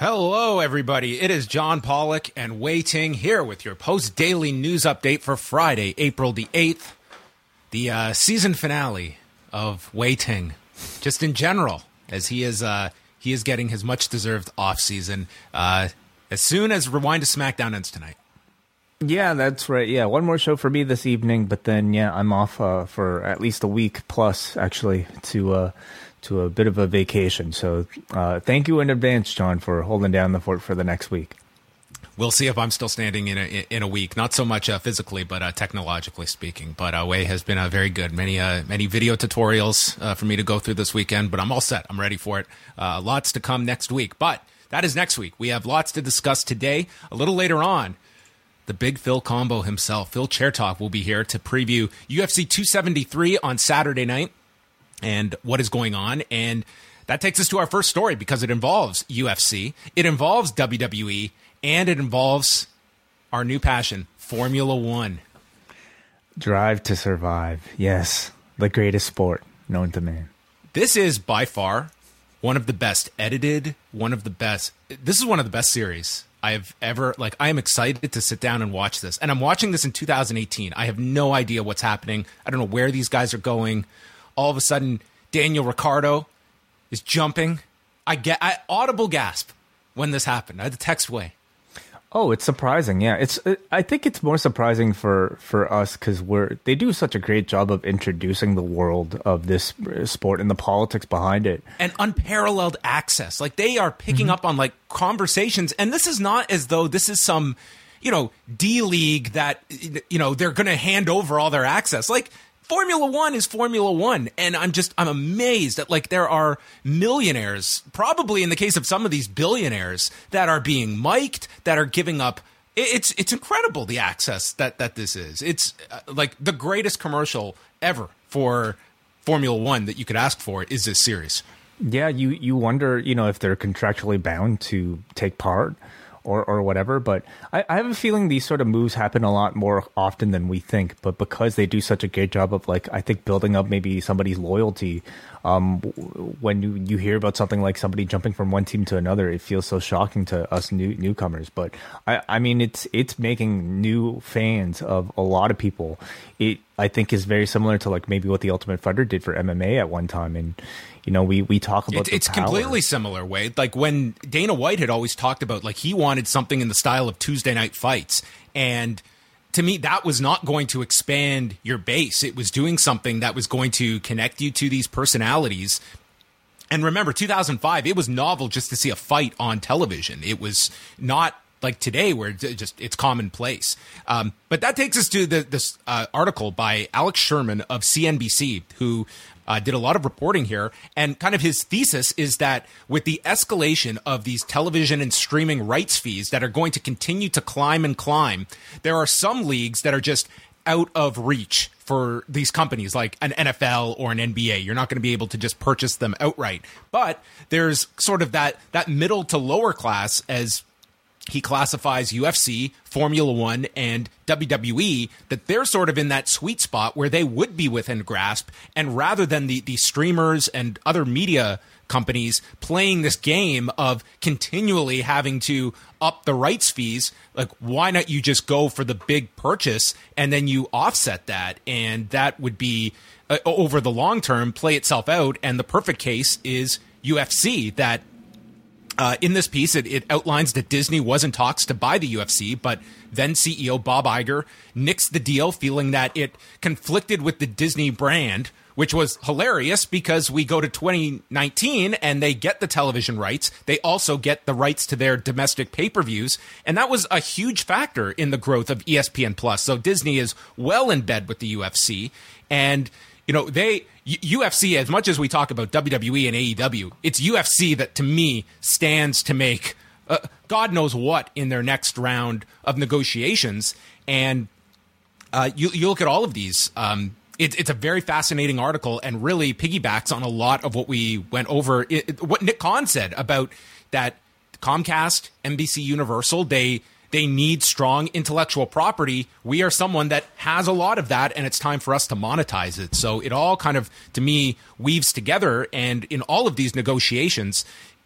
Hello, everybody. It is John Pollock and Wai Ting here with your post daily news update for Friday, April the 8th, the uh, season finale of Wai Ting, just in general, as he is uh, he is getting his much deserved off season uh, as soon as Rewind to SmackDown ends tonight. Yeah, that's right. Yeah, one more show for me this evening, but then yeah, I'm off uh, for at least a week plus actually to uh, to a bit of a vacation. So uh, thank you in advance, John, for holding down the fort for the next week. We'll see if I'm still standing in a in a week. Not so much uh, physically, but uh, technologically speaking. But uh, Wai has been uh, very good. Many uh, many video tutorials uh, for me to go through this weekend. But I'm all set. I'm ready for it. Lots to come next week. But that is next week. We have lots to discuss today. A little later on, the big Phil combo himself, Phil Chertok, will be here to preview UFC 273 on Saturday night and what is going on. And that takes us to our first story because it involves UFC, it involves WWE, and it involves our new passion, Formula One. Drive to survive. Yes, the greatest sport known to man. This is by far one of the best edited, one of the best. This is one of the best series I have ever like I am excited to sit down and watch this. And I'm watching this in 2018. I have no idea what's happening. I don't know where these guys are going. All of a sudden Daniel Ricciardo is jumping. I get I audible gasp when this happened. I had to text Wai. Oh, it's surprising. Yeah, it's. It, I think it's more surprising for for us because we're they do such a great job of introducing the world of this sport and the politics behind it, and unparalleled access. Like they are picking mm-hmm. up on like conversations, and this is not as though this is some you know D league that you know they're going to hand over all their access. Like Formula One is Formula One, and I'm just I'm amazed that like there are millionaires, probably in the case of some of these billionaires, that are being mic'd, that are giving up. It's it's incredible the access that that this is. It's uh, like the greatest commercial ever for Formula One that you could ask for is this series. Yeah, you you wonder, you know, if they're contractually bound to take part or, or whatever. But I, I, have a feeling these sort of moves happen a lot more often than we think. But because they do such a great job of like, I think building up maybe somebody's loyalty. Um, when you, you hear about something like somebody jumping from one team to another, it feels so shocking to us new newcomers. But I, I mean, it's it's making new fans of a lot of people. It I think is very similar to like maybe what the Ultimate Fighter did for MMA at one time, and you know, we we talk about it's completely similar. way. like when Dana White had always talked about like he wanted something in the style of Tuesday Night Fights, and to me that was not going to expand your base. It was doing something that was going to connect you to these personalities. And remember, 2005, it was novel just to see a fight on television. It was not like today where it's just it's commonplace. Um, but that takes us to the, this uh, article by Alex Sherman of CNBC, who uh, did a lot of reporting here. And kind of his thesis is that with the escalation of these television and streaming rights fees that are going to continue to climb and climb, there are some leagues that are just out of reach for these companies like an NFL or an NBA. You're not going to be able to just purchase them outright. But there's sort of that that middle to lower class as he classifies UFC, Formula One, and WWE that they're sort of in that sweet spot where they would be within grasp. And rather than the, the streamers and other media companies playing this game of continually having to up the rights fees, like why not you just go for the big purchase and then you offset that? And that would be uh, over the long term play itself out. And the perfect case is UFC that uh, in this piece, it, it, outlines that Disney was in talks to buy the UFC, but then CEO Bob Iger nixed the deal, feeling that it conflicted with the Disney brand, which was hilarious because we go to 2019 and they get the television rights. They also get the rights to their domestic pay per views. And that was a huge factor in the growth of ESPN Plus. So Disney is well in bed with the UFC. And you know, they UFC as much as we talk about WWE and AEW, it's UFC that to me stands to make uh, God knows what in their next round of negotiations. And uh, you you look at all of these. Um, it, it's a very fascinating article and really piggybacks on a lot of what we went over. It, what Nick Khan said about that Comcast, NBC Universal, they they need strong intellectual property. We are someone that has a lot of that, and it's time for us to monetize it. So it all kind of, to me, weaves together. And in all of these negotiations,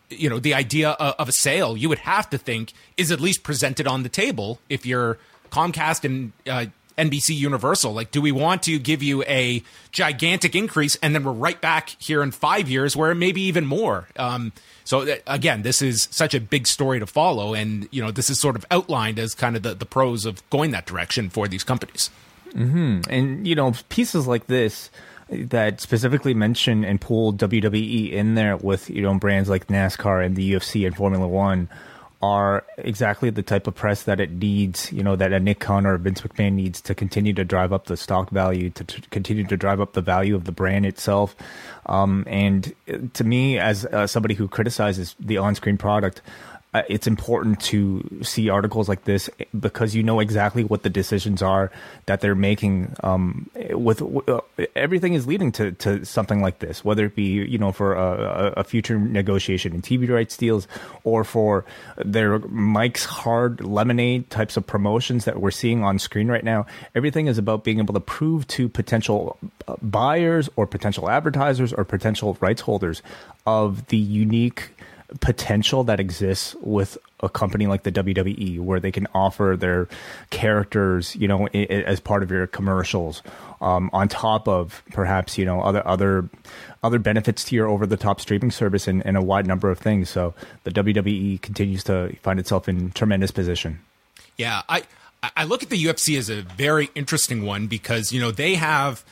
you know, the idea of a sale, you would have to think is at least presented on the table if you're Comcast and uh, NBC Universal. Like, do we want to give you a gigantic increase and then we're right back here in five years where maybe even more? Um, so uh, again, this is such a big story to follow, and you know this is sort of outlined as kind of the, the pros of going that direction for these companies. Mm-hmm. And you know pieces like this that specifically mention and pull WWE in there with you know brands like NASCAR and the UFC and Formula One are exactly the type of press that it needs, you know, that a Nick Khan or Vince McMahon needs to continue to drive up the stock value, to, to continue to drive up the value of the brand itself. Um, and to me, as uh, somebody who criticizes the on-screen product, uh, it's important to see articles like this because you know exactly what the decisions are that they're making. Um, with uh, everything is leading to, to something like this, whether it be you know for a, a, future negotiation in TV rights deals or for their Mike's Hard Lemonade types of promotions that we're seeing on screen right now. Everything is about being able to prove to potential uh, buyers or potential advertisers or potential rights holders of the unique potential that exists with a company like the WWE, where they can offer their characters, you know, I- as part of your commercials, um, on top of perhaps you know other other other benefits to your over the top streaming service and, and a wide number of things. So the WWE continues to find itself in tremendous position. Yeah, I I look at the UFC as a very interesting one because you know they have,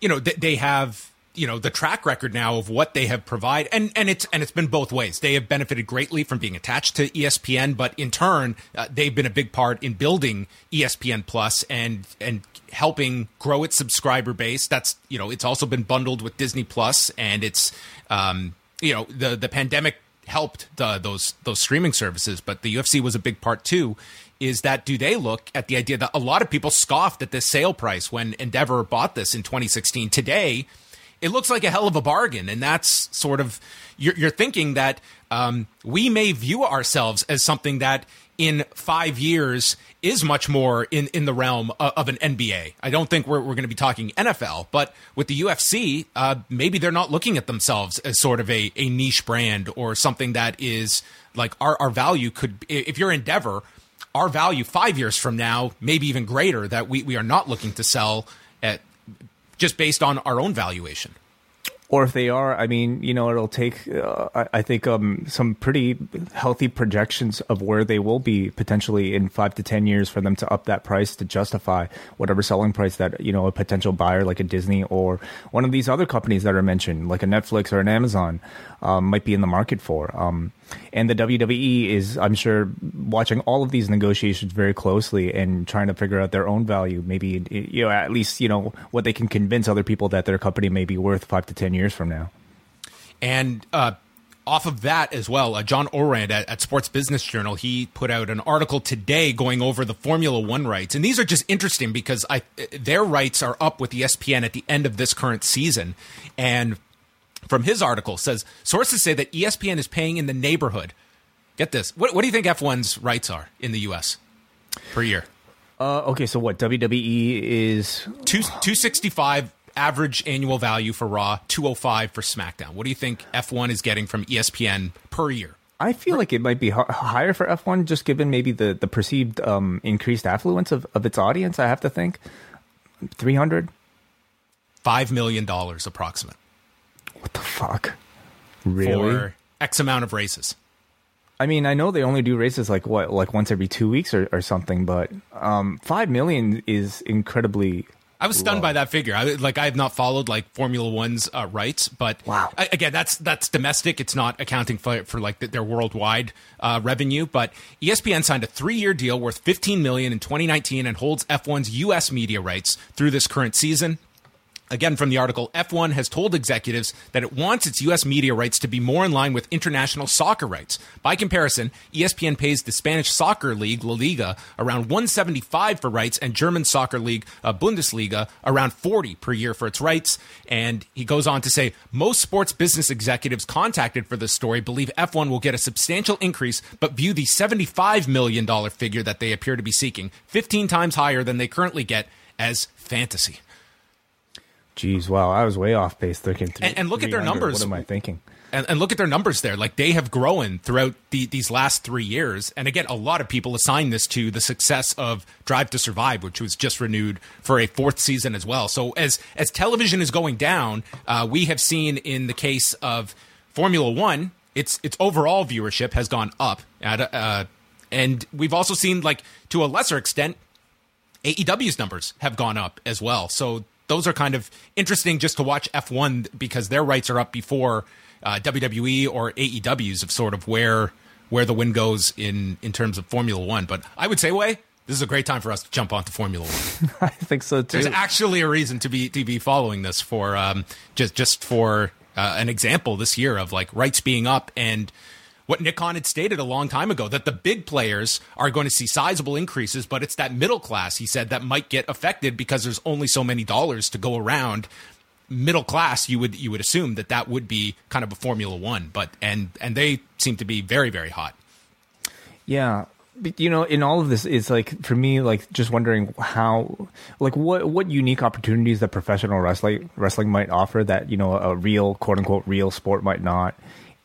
you know, they, they have you know the track record now of what they have provided and and it's and it's been both ways. They have benefited greatly from being attached to espn but in turn uh, they've been a big part in building espn plus and and helping grow its subscriber base. That's you know it's also been bundled with disney plus and it's um you know the the pandemic helped the, those those streaming services but the ufc was a big part too is that do they look at the idea that a lot of people scoffed at this sale price when endeavor bought this in 2016 today it looks like a hell of a bargain. And that's sort of, you're, you're thinking that um, we may view ourselves as something that in five years is much more in, in the realm of, of an NBA. I don't think we're, we're going to be talking NFL, but with the UFC, uh, maybe they're not looking at themselves as sort of a, a niche brand or something that is like our, our value could, if you're Endeavor, our value five years from now, maybe even greater, that we, we are not looking to sell at just based on our own valuation. or if they are, I mean, you know, it'll take, uh, I, I, think, um, some pretty healthy projections of where they will be potentially in five to 10 years for them to up that price to justify whatever selling price that, you know, a potential buyer like a Disney or one of these other companies that are mentioned, like a Netflix or an Amazon, um, might be in the market for. Um, and the WWE is, I'm sure, watching all of these negotiations very closely and trying to figure out their own value. Maybe, you know, at least, you know, what they can convince other people that their company may be worth five to 10 years from now. And, uh, off of that as well, uh, John Ourand at, at, Sports Business Journal, he put out an article today going over the Formula One rights, and these are just interesting because I, their rights are up with ESPN at the end of this current season, and from his article says sources say that ESPN is paying in the neighborhood. Get this. What, what do you think F1's rights are in the U.S. per year? Uh, okay, so what WWE is two two sixty five average annual value for Raw, two oh five for SmackDown. What do you think F1 is getting from ESPN per year? I feel like it might be higher for F1, just given maybe the the perceived um, increased affluence of, of its audience. I have to think three hundred, five million dollars approximate. What the fuck? Really? For X amount of races. I mean, I know they only do races like what, like once every two weeks or, or something, but um, five million is incredibly. I was stunned low. by that figure. I, like I have not followed like Formula One's uh, rights, but wow. I, again, that's that's domestic. It's not accounting for for like their worldwide uh, revenue. But ESPN signed a three year deal worth 15 million in 2019 and holds F1's U.S. media rights through this current season. Again, from the article, F1 has told executives that it wants its U.S. media rights to be more in line with international soccer rights. By comparison, ESPN pays the Spanish soccer league, La Liga, around 175 for rights, and German soccer league, uh, Bundesliga, around 40 per year for its rights. And he goes on to say most sports business executives contacted for this story believe F1 will get a substantial increase, but view the $75 million figure that they appear to be seeking, 15 times higher than they currently get, as fantasy. Jeez, wow, I was way off base thinking. Three, and, and look at their numbers. What am I thinking? And, and, look at their numbers there. Like they have grown throughout the, these last three years. And again, a lot of people assign this to the success of Drive to Survive, which was just renewed for a fourth season as well. So as as television is going down, uh, we have seen in the case of Formula One, its its overall viewership has gone up. At, uh, and we've also seen, like to a lesser extent, AEW's numbers have gone up as well. So those are kind of interesting just to watch F1 because their rights are up before uh, WWE or AEW's of sort of where where the wind goes in in terms of Formula One. But I would say, Wai this is a great time for us to jump onto Formula One. I think so too. There's actually a reason to be to be following this for um, just just for uh, an example this year of like rights being up and what Nick Khan had stated a long time ago that the big players are going to see sizable increases, but it's that middle class, he said, that might get affected because there's only so many dollars to go around. Middle class, you would you would assume that that would be kind of a Formula One, but and and they seem to be very very hot. Yeah, but, you know, in all of this, it's like for me, like just wondering how, like what what unique opportunities that professional wrestling wrestling might offer that you know a real quote unquote real sport might not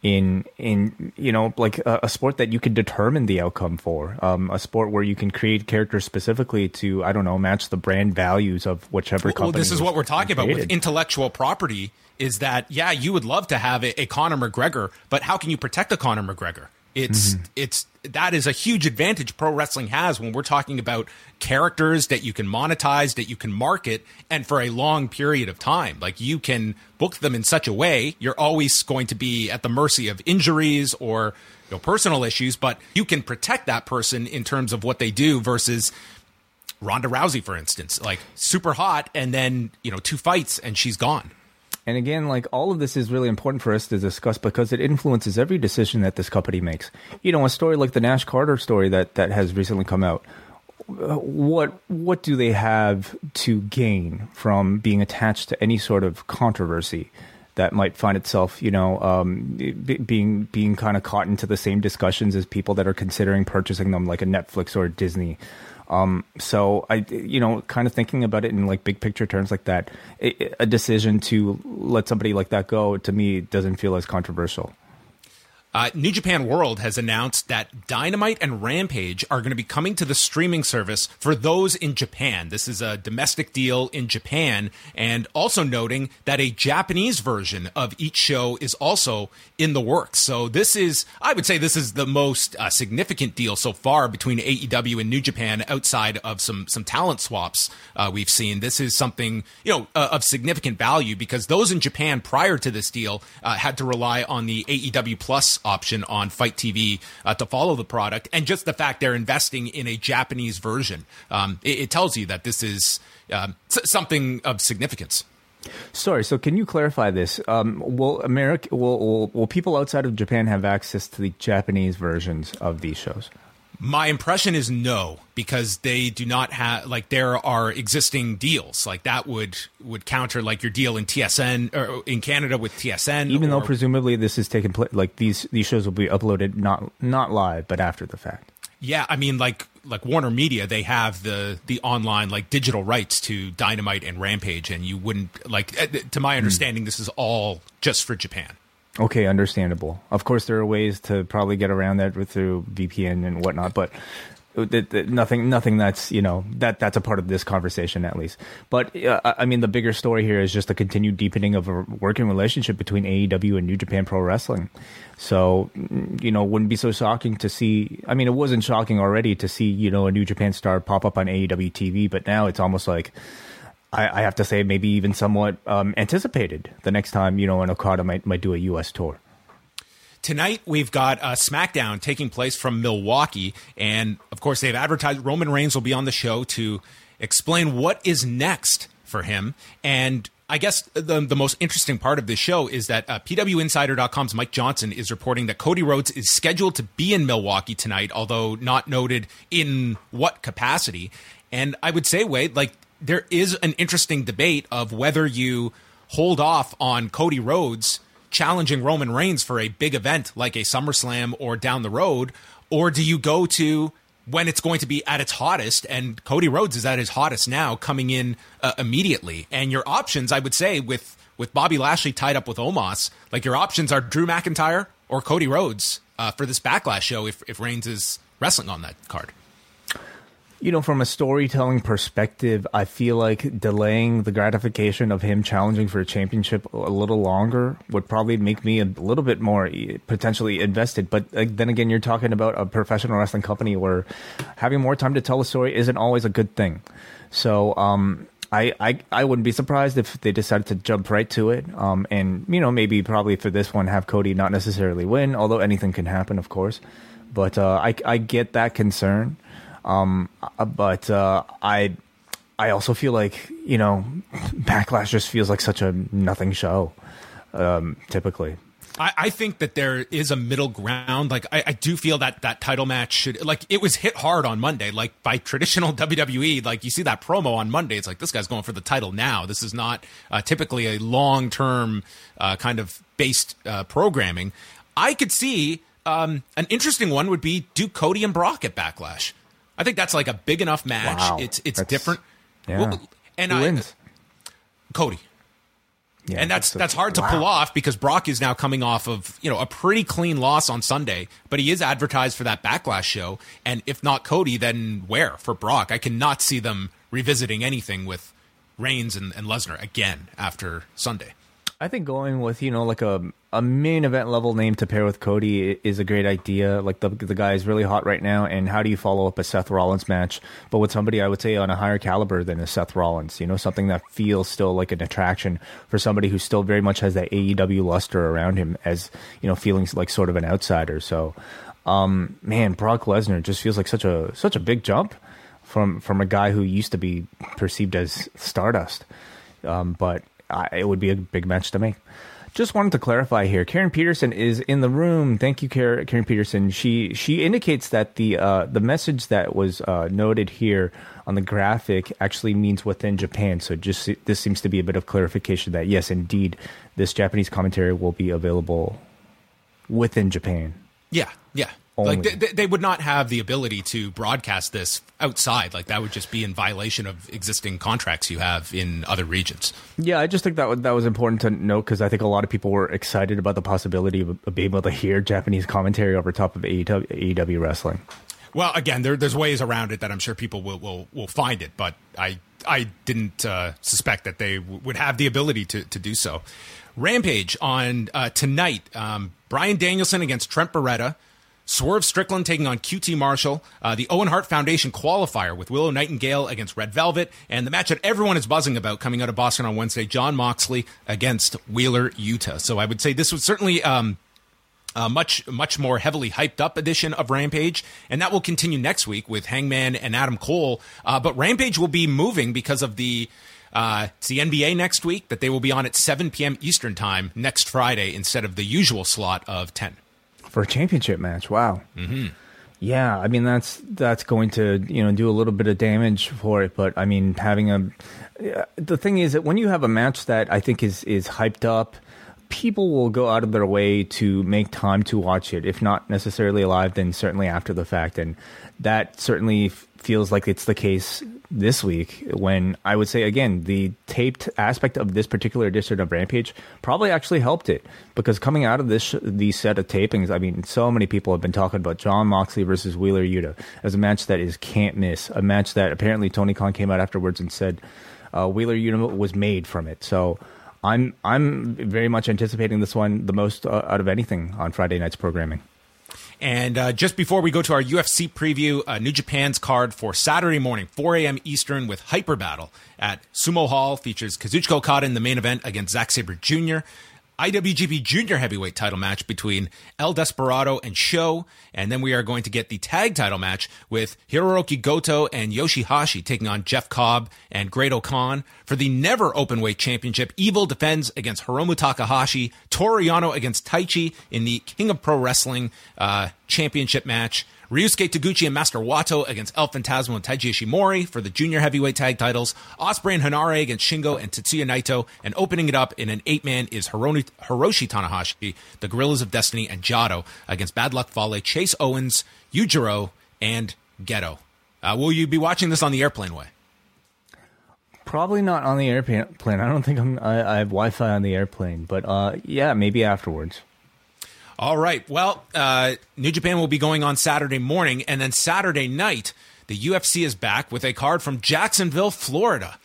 in in you know like a, a, sport that you can determine the outcome for. Um, a sport where you can create characters specifically to i don't know match the brand values of whichever company well this is what we're talking about with intellectual property is that yeah you would love to have a, a conor mcgregor but how can you protect a conor mcgregor it's mm-hmm. it's that is a huge advantage pro wrestling has when we're talking about characters that you can monetize, that you can market, and for a long period of time. Like you can book them in such a way, you're always going to be at the mercy of injuries or you know, personal issues, but you can protect that person in terms of what they do versus Ronda Rousey, for instance, like super hot, and then you know two fights and she's gone. And again, like all of this is really important for us to discuss because it influences every decision that this company makes. You know, a story like the Nash Carter story that that has recently come out. What what do they have to gain from being attached to any sort of controversy that might find itself, you know, um, being being kind of caught into the same discussions as people that are considering purchasing them, like a Netflix or a Disney? Um, so I, you know, kind of thinking about it in like big picture terms like that, a decision to let somebody like that go to me doesn't feel as controversial. Uh, New Japan World has announced that Dynamite and Rampage are going to be coming to the streaming service for those in Japan. This is a domestic deal in Japan, and also noting that a Japanese version of each show is also in the works. So this is, I would say, this is the most uh, significant deal so far between AEW and New Japan outside of some some talent swaps uh, we've seen. This is something you know uh, of significant value because those in Japan prior to this deal uh, had to rely on the AEW Plus option on Fight TV uh, to follow the product, and just the fact they're investing in a Japanese version, um, it, it, tells you that this is um, something of significance. Sorry, so can you clarify this? Um, will America, will, will, will people outside of Japan have access to the Japanese versions of these shows? My impression is no, because they do not have like there are existing deals like that would would counter like your deal in TSN or in Canada with TSN. Even or, though presumably this is taking place, like these these shows will be uploaded not not live, but after the fact. Yeah, I mean, like like Warner Media, they have the the online like digital rights to Dynamite and Rampage, and you wouldn't like. Eh, to my hmm. understanding, mm. this is all just for Japan. Okay, understandable. Of course, there are ways to probably get around that through VPN and whatnot, but nothing, nothing that's you know that that's a part of this conversation at least. But uh, I mean, the bigger story here is just the continued deepening of a working relationship between AEW and New Japan Pro Wrestling. So you know, wouldn't be so shocking to see. I mean, it wasn't shocking already to see you know a New Japan star pop up on AEW TV, but now it's almost like I, I have to say maybe even somewhat um, anticipated the next time you know an Okada might might do a U.S. tour. Tonight we've got a SmackDown taking place from Milwaukee, and of course they've advertised Roman Reigns will be on the show to explain what is next for him. And I guess the the most interesting part of this show is that uh, PWInsider.com's Mike Johnson is reporting that Cody Rhodes is scheduled to be in Milwaukee tonight, although not noted in what capacity. And I would say, Wade, like there is an interesting debate of whether you hold off on Cody Rhodes challenging Roman Reigns for a big event like a SummerSlam or down the road, or do you go to when it's going to be at its hottest? And Cody Rhodes is at his hottest now, coming in uh, immediately. And your options, I would say, with with Bobby Lashley tied up with Omos, like your options are Drew McIntyre or Cody Rhodes uh, for this Backlash show if if Reigns is wrestling on that card you know, from a storytelling perspective, I feel like delaying the gratification of him challenging for a championship a little longer would probably make me a little bit more potentially invested. But uh, then again, you're talking about a professional wrestling company where having more time to tell a story isn't always a good thing. So, um, I, I, I wouldn't be surprised if they decided to jump right to it. Um, and, you know, maybe probably for this one, have Cody not necessarily win, although anything can happen, of course. But uh, I, I get that concern. Um, uh, but uh, I I also feel like you know Backlash just feels like such a nothing show. Um, typically, I, I, think that there is a middle ground. Like I, I, do feel that that title match should like it was hit hard on Monday. Like by traditional WWE, like you see that promo on Monday, it's like this guy's going for the title now. This is not uh, typically a long term uh, kind of based uh, programming. I could see um, an interesting one would be do Cody and Brock at Backlash. I think that's like a big enough match. Wow. It's it's that's, different. Yeah. Well, and Who I, wins? Cody. Yeah, and that's that's, that's hard to wow. pull off because Brock is now coming off of you know a pretty clean loss on Sunday, but he is advertised for that backlash show. And if not Cody, then where for Brock? I cannot see them revisiting anything with Reigns and, and Lesnar again after Sunday. I think going with you know like a a main event level name to pair with Cody is a great idea. Like the the guy is really hot right now, and how do you follow up a Seth Rollins match, but with somebody I would say on a higher caliber than a Seth Rollins? You know, something that feels still like an attraction for somebody who still very much has that AEW luster around him, as you know, feeling like sort of an outsider. So, um, man, Brock Lesnar just feels like such a such a big jump from from a guy who used to be perceived as Stardust. Um, but it would be a big match to make. Just wanted to clarify here. Karen Peterson is in the room. Thank you, Karen, Karen Peterson. She she indicates that the uh, the message that was uh, noted here on the graphic actually means within Japan. So just this seems to be a bit of clarification that yes, indeed, this Japanese commentary will be available within Japan. Yeah, yeah. Only. Like they, they, would not have the ability to broadcast this outside. Like that would just be in violation of existing contracts you have in other regions. Yeah, I just think that that was important to note because I think a lot of people were excited about the possibility of, of being able to hear Japanese commentary over top of AEW, AEW wrestling. Well, again, there, there's ways around it that I'm sure people will will, will find it, but I I didn't uh, suspect that they w- would have the ability to to do so. Rampage on uh, tonight. Um, Bryan Danielson against Trent Beretta. Swerve Strickland taking on QT Marshall, uh, the Owen Hart Foundation qualifier with Willow Nightingale against Red Velvet, and the match that everyone is buzzing about coming out of Boston on Wednesday, Jon Moxley against Wheeler Yuta. So I would say this was certainly um, a much much more heavily hyped up edition of Rampage, and that will continue next week with Hangman and Adam Cole. Uh, but Rampage will be moving because of the uh, it's the NBA next week, that they will be on at 7 p.m. Eastern time next Friday instead of the usual slot of 10 for a championship match. Wow. Mm-hmm. Yeah, I mean that's that's going to you know do a little bit of damage for it, but I mean having a the thing is that when you have a match that I think is is hyped up, people will go out of their way to make time to watch it. If not necessarily live, then certainly after the fact, and that certainly feels like it's the case this week when I would say again the taped aspect of this particular edition of Rampage probably actually helped it because coming out of this these set of tapings, I mean, so many people have been talking about Jon Moxley versus Wheeler Yuta as a match that is can't miss, a match that apparently Tony Khan came out afterwards and said uh, Wheeler Yuta was made from it. So. I'm I'm very much anticipating this one the most uh, out of anything on Friday night's programming. And uh, just before we go to our UFC preview, uh, New Japan's card for Saturday morning, 4 a.m. Eastern, with Hyper Battle at Sumo Hall features Kazuchika Okada in the main event against Zack Sabre Jr. IWGP Junior Heavyweight title match between El Desperado and Sho. And then we are going to get the tag title match with Hirooki Goto and Yoshihashi taking on Jeff Cobb and Great-O-Khan. For the never openweight championship, Evil defends against Hiromu Takahashi, Toru Yano against Taichi in the King of Pro Wrestling uh, championship match. Ryusuke Taguchi and Master Wato against El Phantasmo and Taiji Ishimori for the junior heavyweight tag titles. Ospreay and Henare against Shingo and Tetsuya Naito. And opening it up in an eight man is Hiroshi Tanahashi, the Gorillas of Destiny, and Jado against Bad Luck Fale, Chase Owens, Yujiro, and Gedo. Uh, will you be watching this on the airplane Wai? Probably not on the airplane. I don't think I'm, I, I have Wi Fi on the airplane, but uh, yeah, maybe afterwards. All right. Well, uh, New Japan will be going on Saturday morning, and then Saturday night, the UFC is back with a card from Jacksonville, Florida,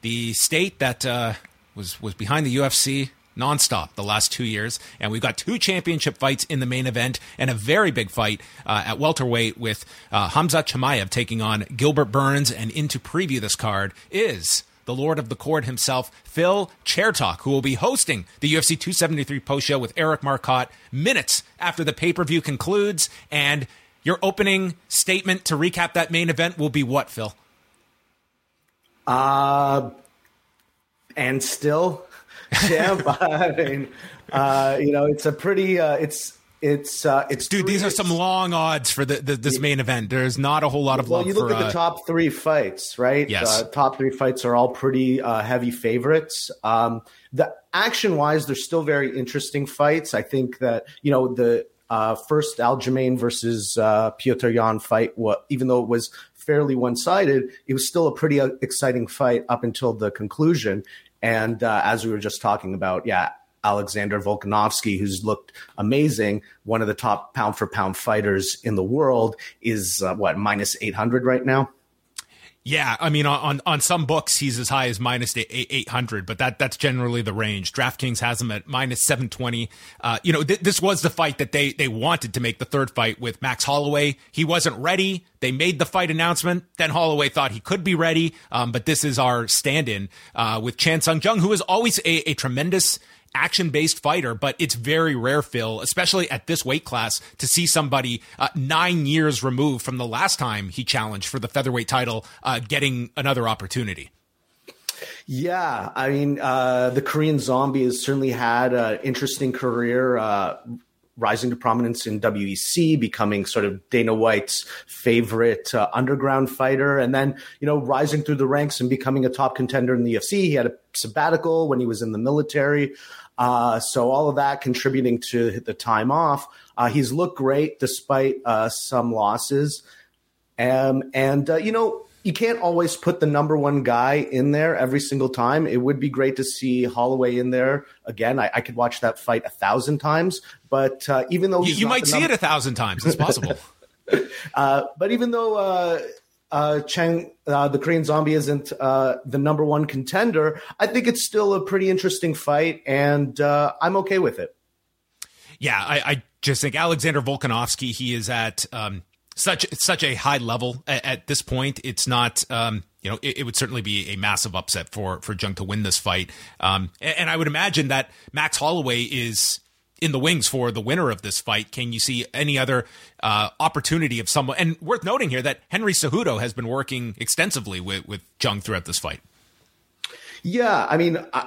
the state that uh, was was behind the UFC nonstop the last two years. And we've got two championship fights in the main event and a very big fight uh, at welterweight with uh, Hamza Chimaev taking on Gilbert Burns. And into preview this card is the Lord of the Court himself, Phil Chertok, who will be hosting the UFC 273 post show with Eric Marcotte minutes after the pay per view concludes. And your opening statement to recap that main event will be what, Phil? Uh, and still, champ. I mean, uh, you know, it's a pretty, uh, it's it's uh, it's dude. Three, these are some long odds for the, the this yeah. main event. There's not a whole lot of well, love. you look for, at the uh, top three fights, right? Yes, uh, top three fights are all pretty uh, heavy favorites. Um, the action wise, they're still very interesting fights. I think that you know the uh, first Aljamain versus uh, Petr Yan fight, what even though it was fairly one sided, it was still a pretty uh, exciting fight up until the conclusion. And uh, as we were just talking about, yeah, Alexander Volkanovski, who's looked amazing, one of the top pound for pound fighters in the world, is uh, what minus eight hundred right now. Yeah, I mean, on on some books he's as high as minus eight hundred, but that that's generally the range. DraftKings has him at minus seven twenty. Uh, you know, th- this was the fight that they they wanted to make the third fight with Max Holloway. He wasn't ready. They made the fight announcement. Then Holloway thought he could be ready, um, but this is our stand-in uh, with Chan Sung Jung, who is always a, a tremendous action based fighter, but it's very rare, Phil, especially at this weight class, to see somebody uh, nine years removed from the last time he challenged for the featherweight title uh, getting another opportunity. Yeah, I mean, uh, the Korean Zombie has certainly had an interesting career. Rising to prominence in WEC, becoming sort of Dana White's favorite uh, underground fighter, and then you know rising through the ranks and becoming a top contender in the UFC. He had a sabbatical when he was in the military. Uh, so all of that contributing to the time off. Uh, he's looked great despite uh, some losses. Um, and, uh, you know, you can't always put the number one guy in there every single time. It would be great to see Holloway in there again. I, I could watch that fight a thousand times, but uh, even though you, you might see it a thousand times, it's possible. uh, but even though uh, uh, Cheng, uh, the Korean Zombie, isn't uh, the number one contender, I think it's still a pretty interesting fight, and uh, I'm okay with it. Yeah, I, I, just think Alexander Volkanovski, he is at um, such such a high level at, at this point. It's not. Um, you know, it, it, would certainly be a massive upset for for Jung to win this fight. Um, and, and I would imagine that Max Holloway is in the wings for the winner of this fight. Can you see any other uh, opportunity of someone? And worth noting here that Henry Cejudo has been working extensively with with Jung throughout this fight. Yeah, I mean, uh,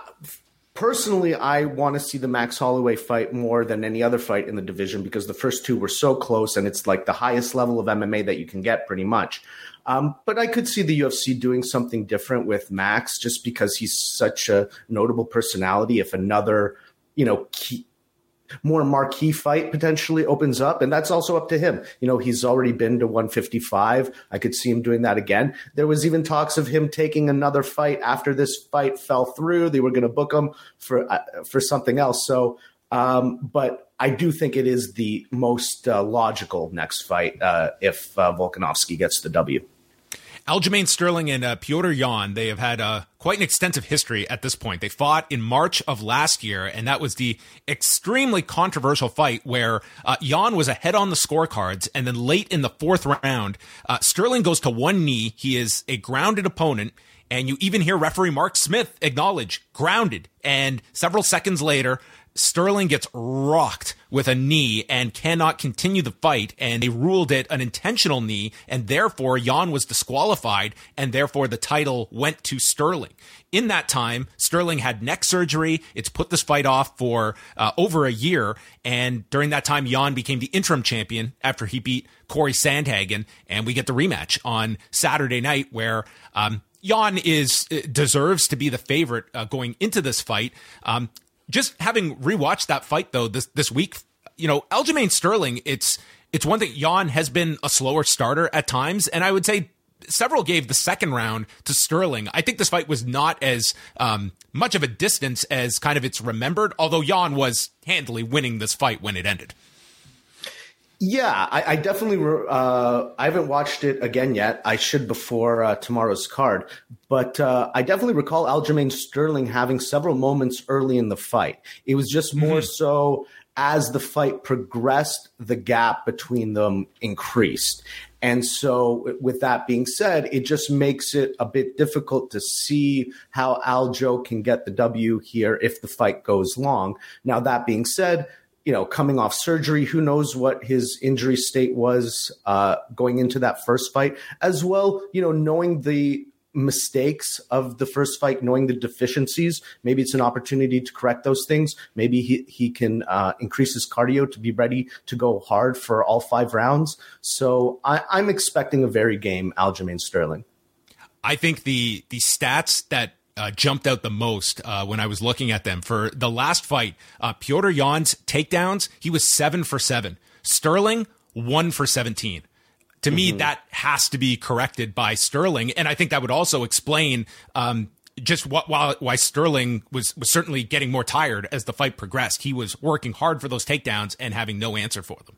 personally, I want to see the Max Holloway fight more than any other fight in the division because the first two were so close, and it's like the highest level of MMA that you can get, pretty much. Um, but I could see the UFC doing something different with Max, just because he's such a notable personality. If another, you know, key, more marquee fight potentially opens up. And that's also up to him. You know, he's already been to 155. I could see him doing that again. There was even talks of him taking another fight after this fight fell through. They were going to book him for, uh, for something else. So, um, but I do think it is the most uh, logical next fight uh, if uh, Volkanovski gets the W. Aljamain Sterling and uh, Petr Yan, they have had uh, quite an extensive history at this point. They fought in March of last year, and that was the extremely controversial fight where uh, Yan was ahead on the scorecards, and then late in the fourth round, uh, Sterling goes to one knee. He is a grounded opponent. And you even hear referee Mark Smith acknowledge grounded. And several seconds later, Sterling gets rocked with a knee and cannot continue the fight. And they ruled it an intentional knee. And therefore, Yan was disqualified. And therefore, the title went to Sterling. In that time, Sterling had neck surgery. It's put this fight off for uh, over a year. And during that time, Yan became the interim champion after he beat Corey Sandhagen. And we get the rematch on Saturday night where, um, Yan is uh, deserves to be the favorite uh, going into this fight. Um, just having rewatched that fight though this this week, you know, Aljamain Sterling, it's it's one thing. Yan has been a slower starter at times, and I would say several gave the second round to Sterling. I think this fight was not as um, much of a distance as kind of it's remembered, although Yan was handily winning this fight when it ended. Yeah, I, I definitely. Uh, I haven't watched it again yet. I should before uh, tomorrow's card, but uh, I definitely recall Aljamain Sterling having several moments early in the fight. It was just more mm-hmm. so as the fight progressed, the gap between them increased. And so, with that being said, it just makes it a bit difficult to see how Aljo can get the W here if the fight goes long. Now, that being said, you know, coming off surgery, who knows what his injury state was uh, going into that first fight, as well, you know, knowing the mistakes of the first fight, knowing the deficiencies. Maybe it's an opportunity to correct those things. Maybe he, he can uh, increase his cardio to be ready to go hard for all five rounds. So I, I'm expecting a very game Aljamain Sterling. I think the the stats that uh, jumped out the most uh, when I was looking at them. For the last fight, uh, Petr Yan's takedowns, he was seven for seven. Sterling, one for 17. To mm-hmm. me, that has to be corrected by Sterling. And I think that would also explain um, just what, why, why Sterling was, was certainly getting more tired as the fight progressed. He was working hard for those takedowns and having no answer for them.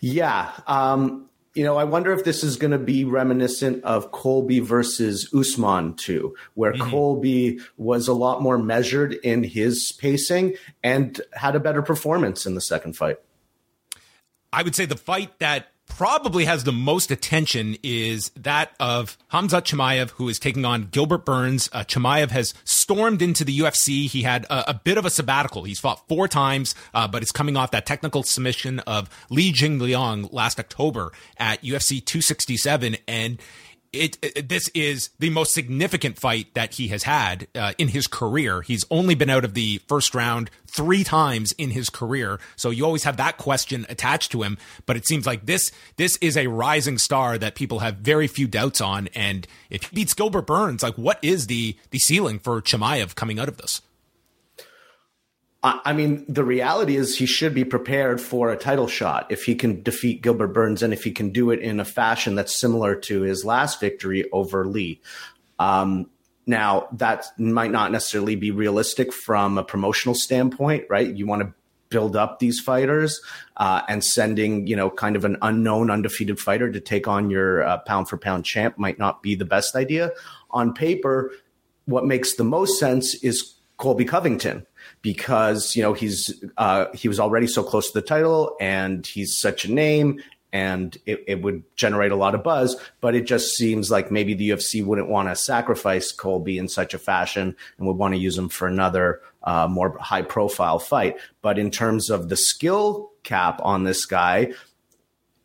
Yeah. Um, you know, I wonder if this is going to be reminiscent of Colby versus Usman too, where mm-hmm. Colby was a lot more measured in his pacing and had a better performance in the second fight. I would say the fight that probably has the most attention is that of Hamza Chimaev, who is taking on Gilbert Burns. Uh, Chimaev has stormed into the UFC. He had a, a bit of a sabbatical. He's fought four times, uh, but it's coming off that technical submission of Li Jingliang last October at UFC 267. And it, it, this is the most significant fight that he has had uh, in his career. He's only been out of the first round three times in his career, so you always have that question attached to him. But it seems like this this is a rising star that people have very few doubts on. And if he beats Gilbert Burns, like what is the the ceiling for Chimaev coming out of this? I mean, the reality is he should be prepared for a title shot if he can defeat Gilbert Burns and if he can do it in a fashion that's similar to his last victory over Lee. Um, now, that might not necessarily be realistic from a promotional standpoint, right? You want to build up these fighters uh, and sending, you know, kind of an unknown undefeated fighter to take on your uh, pound for pound champ might not be the best idea. On paper, what makes the most sense is Colby Covington because you know he's uh, he was already so close to the title and he's such a name and it, it, would generate a lot of buzz. But it just seems like maybe the UFC wouldn't want to sacrifice Colby in such a fashion and would want to use him for another uh, more high profile fight. But in terms of the skill cap on this guy,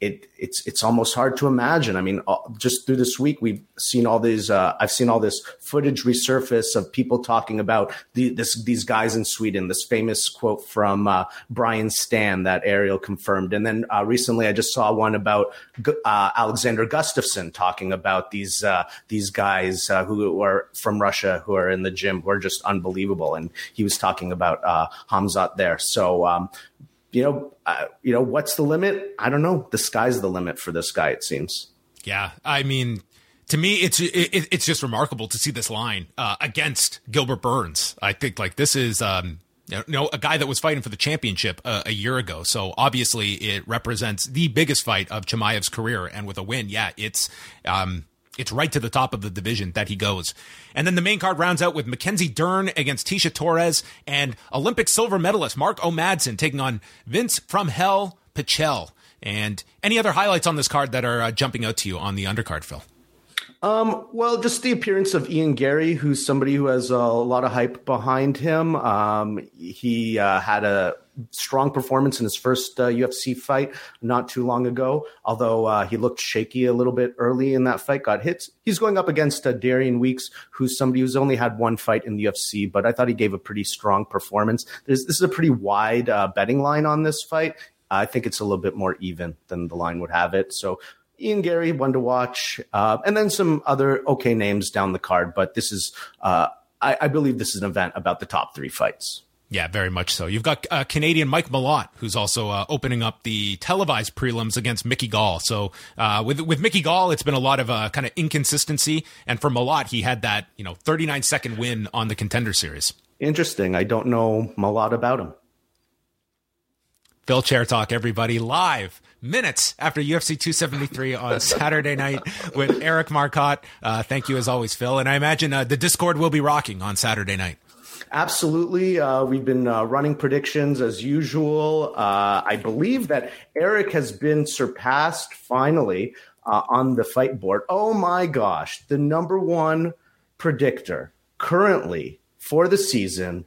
it it's it's almost hard to imagine. I mean, uh, just through this week, we've seen all these. Uh, I've seen all this footage resurface of people talking about the, this, these guys in Sweden. This famous quote from uh, Brian Stann that Ariel confirmed, and then uh, recently I just saw one about uh, Alexander Gustafsson talking about these uh, these guys who are from Russia who are in the gym who are just unbelievable, and he was talking about Hamzat there. So um, you know, uh, you know, what's the limit? I don't know. The sky's the limit for this guy. It seems. Yeah, I mean, to me, it's it, it's just remarkable to see this line uh, against Gilbert Burns. I think like this is. Um, you know, a guy that was fighting for the championship uh, a year ago. So obviously, it represents the biggest fight of Chimaev's career, and with a win, yeah, it's um, it's right to the top of the division that he goes. And then the main card rounds out with Mackenzie Dern against Tecia Torres and Olympic silver medalist Mark O. Madsen taking on Vinc from Hell Pichel. And any other highlights on this card that are uh, jumping out to you on the undercard, Phil? Um, well, just the appearance of Ian Garry, who's somebody who has a lot of hype behind him. Um, he uh, had a strong performance in his first uh, UFC fight not too long ago, although uh, he looked shaky a little bit early in that fight, got hits. He's going up against uh, Darian Weeks, who's somebody who's only had one fight in the UFC, but I thought he gave a pretty strong performance. There's, this is a pretty wide uh, betting line on this fight. I think it's a little bit more even than the line would have it. So Ian Garry, one to watch, uh, and then some other okay names down the card. But this is, uh, I, I, believe, this is an event about the top three fights. Yeah, very much so. You've got uh, Canadian Mike Malott, who's also uh, opening up the televised prelims against Mickey Gall. So uh, with with Mickey Gall, it's been a lot of uh, kind of inconsistency, and for Malott, he had that you know 39 second win on the Contender Series. Interesting. I don't know a lot about him. Phil Chertok, everybody, live minutes after UFC 273 on Saturday night with Eric Marcotte. Uh, thank you as always, Phil. And I imagine uh, the Discord will be rocking on Saturday night. Absolutely. Uh, we've been uh, running predictions as usual. Uh, I believe that Eric has been surpassed finally uh, on the fight board. Oh my gosh. The number one predictor currently for the season,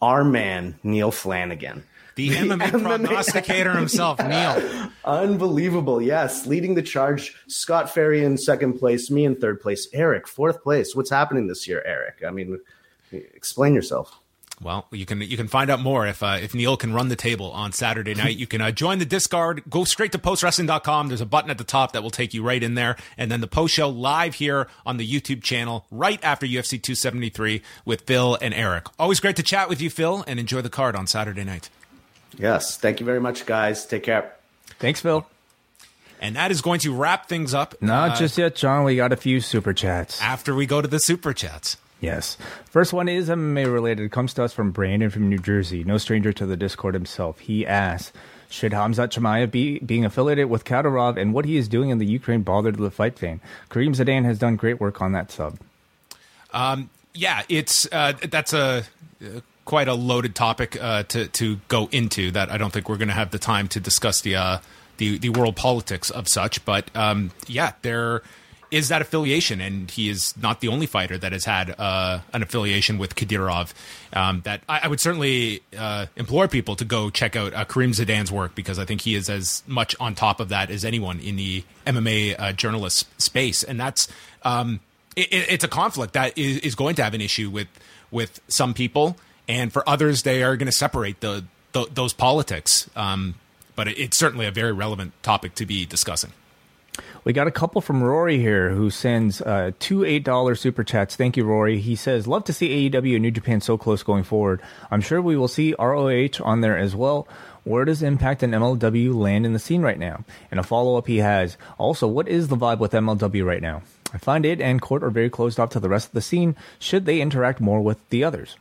our man, Neil Flanagan. The MMA, prognosticator himself, Neil. Unbelievable. Yes. Leading the charge. Scott Ferry in second place, me in third place. Eric, fourth place. What's happening this year, Eric? I mean, explain yourself. Well, you can you can find out more if uh, if Neil can run the table on Saturday night. You can uh, join the Discord. Go straight to postwrestling.com. There's a button at the top that will take you right in there, and then the post show live here on the YouTube channel right after UFC 273 with Phil and Eric. Always great to chat with you, Phil, and enjoy the card on Saturday night. Yes. Thank you very much, guys. Take care. Thanks, Phil. And that is going to wrap things up. Not uh, just yet, John. We got a few super chats. After we go to the super chats. Yes. First one is MMA related. It comes to us from Brandon from New Jersey, no stranger to the Discord himself. He asks, should Hamzat Chimaev be being affiliated with Kadyrov and what he is doing in the Ukraine bother the fight fan? Kareem Zidan has done great work on that sub. Um, yeah, it's uh, that's a quite a loaded topic uh, to to go into that I don't think we're going to have the time to discuss the uh, the the world politics of such. But um, yeah, there is that affiliation, and he is not the only fighter that has had uh, an affiliation with Kadyrov. Um, that I, I, would certainly uh, implore people to go check out uh, Kareem Zidan's work because I think he is as much on top of that as anyone in the MMA uh, journalist space, and that's um, it, it's a conflict that is, is going to have an issue with with some people and for others, they are going to separate the, the, those politics. Um, but it, it's certainly a very relevant topic to be discussing. We got a couple from Rory here who sends uh, two $8 super chats. Thank you, Rory. He says, Love to see AEW and New Japan so close going forward. I'm sure we will see ROH on there as well. Where does Impact and MLW land in the scene right now? And a follow up he has also, what is the vibe with MLW right now? I find it and Court are very closed off to the rest of the scene. Should they interact more with the others?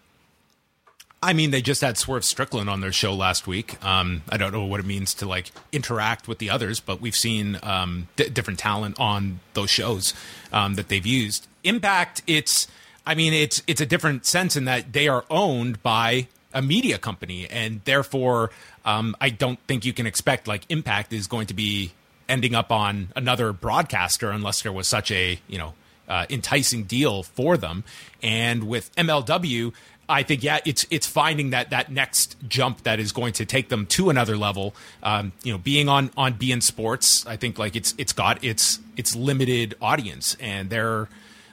I mean, they just had Swerve Strickland on their show last week. Um, I don't know what it means to like interact with the others, but we've seen um, d- different talent on those shows um, that they've used. Impact, it's, I mean, it's it's a different sense in that they are owned by a media company, and therefore, um, I don't think you can expect like Impact is going to be ending up on another broadcaster unless there was such a you know uh, enticing deal for them. And with MLW, I think yeah, it's it's finding that that next jump that is going to take them to another level. Um, you know, being on on beIN Sports, I think like it's it's got its its limited audience, and they're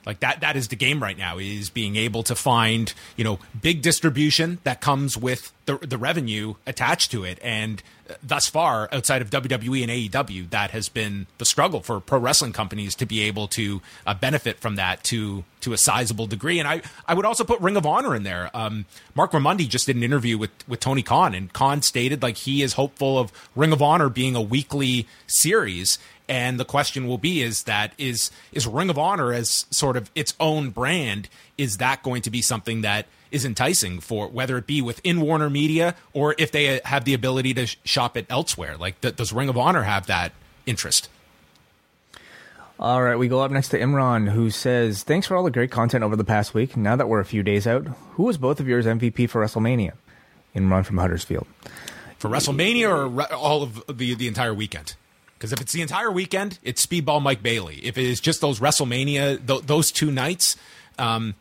like that that is the game right now is being able to find you know big distribution that comes with the the revenue attached to it and thus far outside of WWE and AEW that has been the struggle for pro wrestling companies to be able to uh, benefit from that to to a sizable degree. And I I would also put Ring of Honor in there. Um, Marc Raimondi just did an interview with with Tony Khan and Khan stated like he is hopeful of Ring of Honor being a weekly series and the question will be is that is is Ring of Honor as sort of its own brand is that going to be something that is enticing for whether it be within Warner Media or if they have the ability to shop it elsewhere like th- does Ring of Honor have that interest all right, we go up next to Imran, who says, Thanks for all the great content over the past week. Now that we're a few days out, who was both of yours MVP for WrestleMania? Imran from Huddersfield. For WrestleMania or all of the, the entire weekend? Because if it's the entire weekend, it's Speedball Mike Bailey. If it is just those WrestleMania, th- those two nights, um,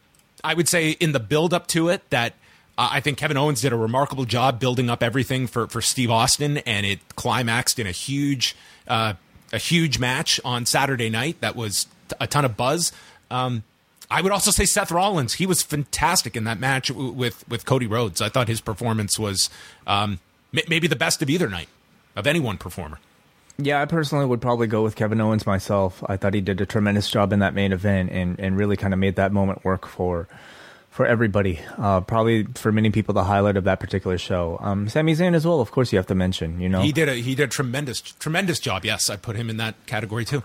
I would say in the build up to it that uh, I think Kevin Owens did a remarkable job building up everything for, for Steve Austin, and it climaxed in a huge uh, a huge match on Saturday night that was a ton of buzz. Um, I would also say Seth Rollins. He was fantastic in that match with with Cody Rhodes. I thought his performance was um, maybe the best of either night of any one performer. Yeah, I personally would probably go with Kevin Owens myself. I thought he did a tremendous job in that main event and, and really kind of made that moment work for for everybody. Uh, probably for many people, the highlight of that particular show. Um, Sami Zayn as well, of course, you have to mention. You know, he did a he did a tremendous tremendous job. Yes, I put him in that category too.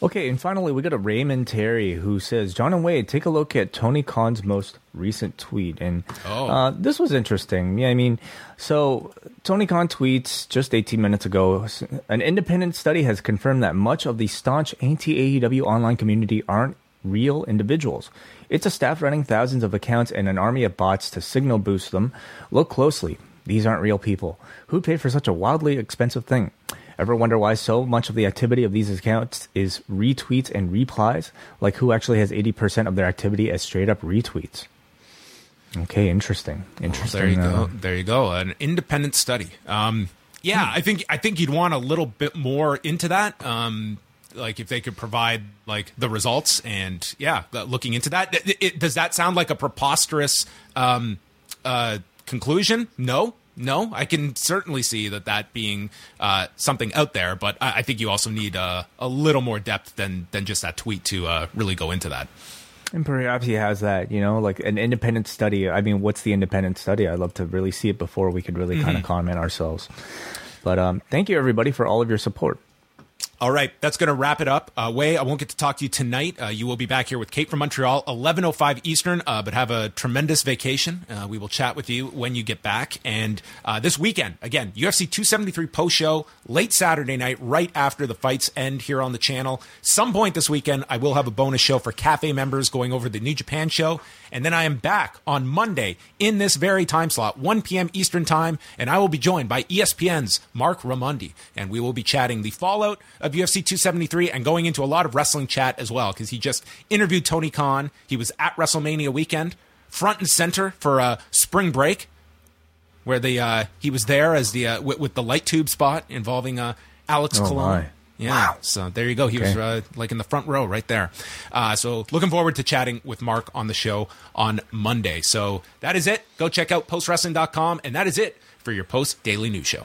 Okay, and finally, we got a Raymond Terry who says, John and Wade, take a look at Tony Khan's most recent tweet. And oh. uh, this was interesting. Yeah, I mean, so Tony Khan tweets just 18 minutes ago an independent study has confirmed that much of the staunch anti AEW online community aren't real individuals. It's a staff running thousands of accounts and an army of bots to signal boost them. Look closely. These aren't real people. Who paid for such a wildly expensive thing? Ever wonder why so much of the activity of these accounts is retweets and replies? Like who actually has 80% of their activity as straight up retweets? Okay, interesting. Interesting. Well, there you uh, go. There you go. An independent study. Um, yeah, I think I think you'd want a little bit more into that. Um, like if they could provide like the results and yeah, looking into that. It, it, does that sound like a preposterous um, uh, conclusion? No, no, I can certainly see that that being uh, something out there, but I, I think you also need uh, a little more depth than than just that tweet to uh, really go into that. And perhaps he has that, you know, like an independent study. I mean, what's the independent study? I'd love to really see it before we could really mm-hmm. kind of comment ourselves. But um, thank you, everybody, for all of your support. All right, that's going to wrap it up. Uh, Wai, I won't get to talk to you tonight. Uh, you will be back here with Kate from Montreal, 11.05 Eastern, uh, but have a tremendous vacation. Uh, we will chat with you when you get back. And uh, this weekend, again, UFC 273 post-show, late Saturday night, right after the fights end here on the channel. Some point this weekend, I will have a bonus show for Cafe members going over the New Japan show. And then I am back on Monday in this very time slot, 1 p.m. Eastern Time, and I will be joined by ESPN's Marc Raimondi. And we will be chatting the fallout of UFC 273 and going into a lot of wrestling chat as well, because he just interviewed Tony Khan. He was at WrestleMania weekend, front and center for uh, spring break, where the uh, he was there as the uh, with, with, the light tube spot involving uh, Alex oh Colon. My. Yeah. Wow. So there you go. He okay. was uh, like in the front row right there. Uh, so looking forward to chatting with Mark on the show on Monday. So that is it. Go check out postwrestling.com. And that is it for your post daily news show.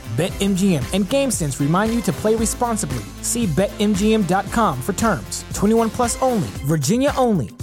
BetMGM and GameSense remind you to play responsibly. See BetMGM.com for terms. 21 plus only, Virginia only.